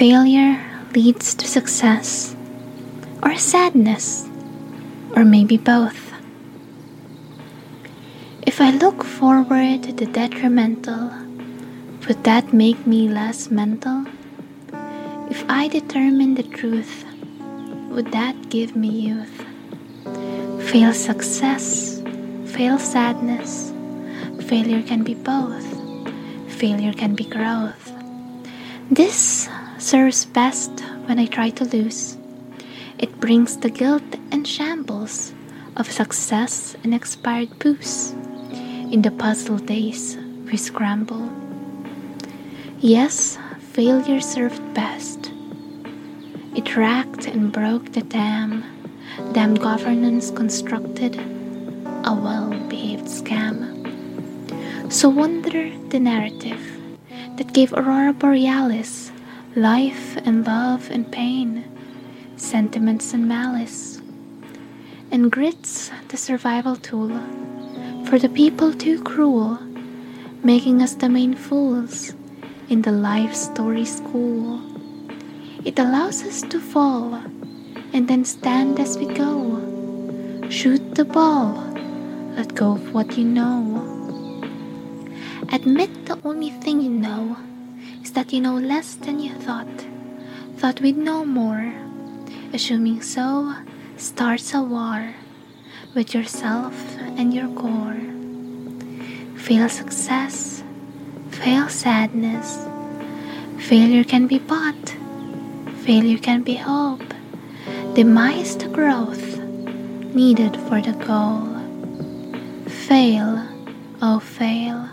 Failure leads to success, or sadness, or maybe both. If I look forward to the detrimental, would that make me less mental? If I determine the truth, would that give me youth? Fail success, fail sadness, failure can be both, failure can be growth. This serves best when I try to lose. It brings the guilt and shambles of success and expired booze. In the puzzle days, we scramble. Yes, failure served best. It racked and broke the dam, dam governance constructed a well behaved scam. So wonder the narrative that gave Aurora Borealis life and love and pain, sentiments and malice, and grits the survival tool for the people too cruel, making us the main fools in the life story school. It allows us to fall and then stand as we go. Shoot the ball, let go of what you know. Admit the only thing you know is that you know less than you thought. Thought we'd know more. Assuming so starts a war with yourself and your core. Fail success, fail sadness. Failure can be bought, failure can be hope. Demise the growth needed for the goal. Fail, oh fail.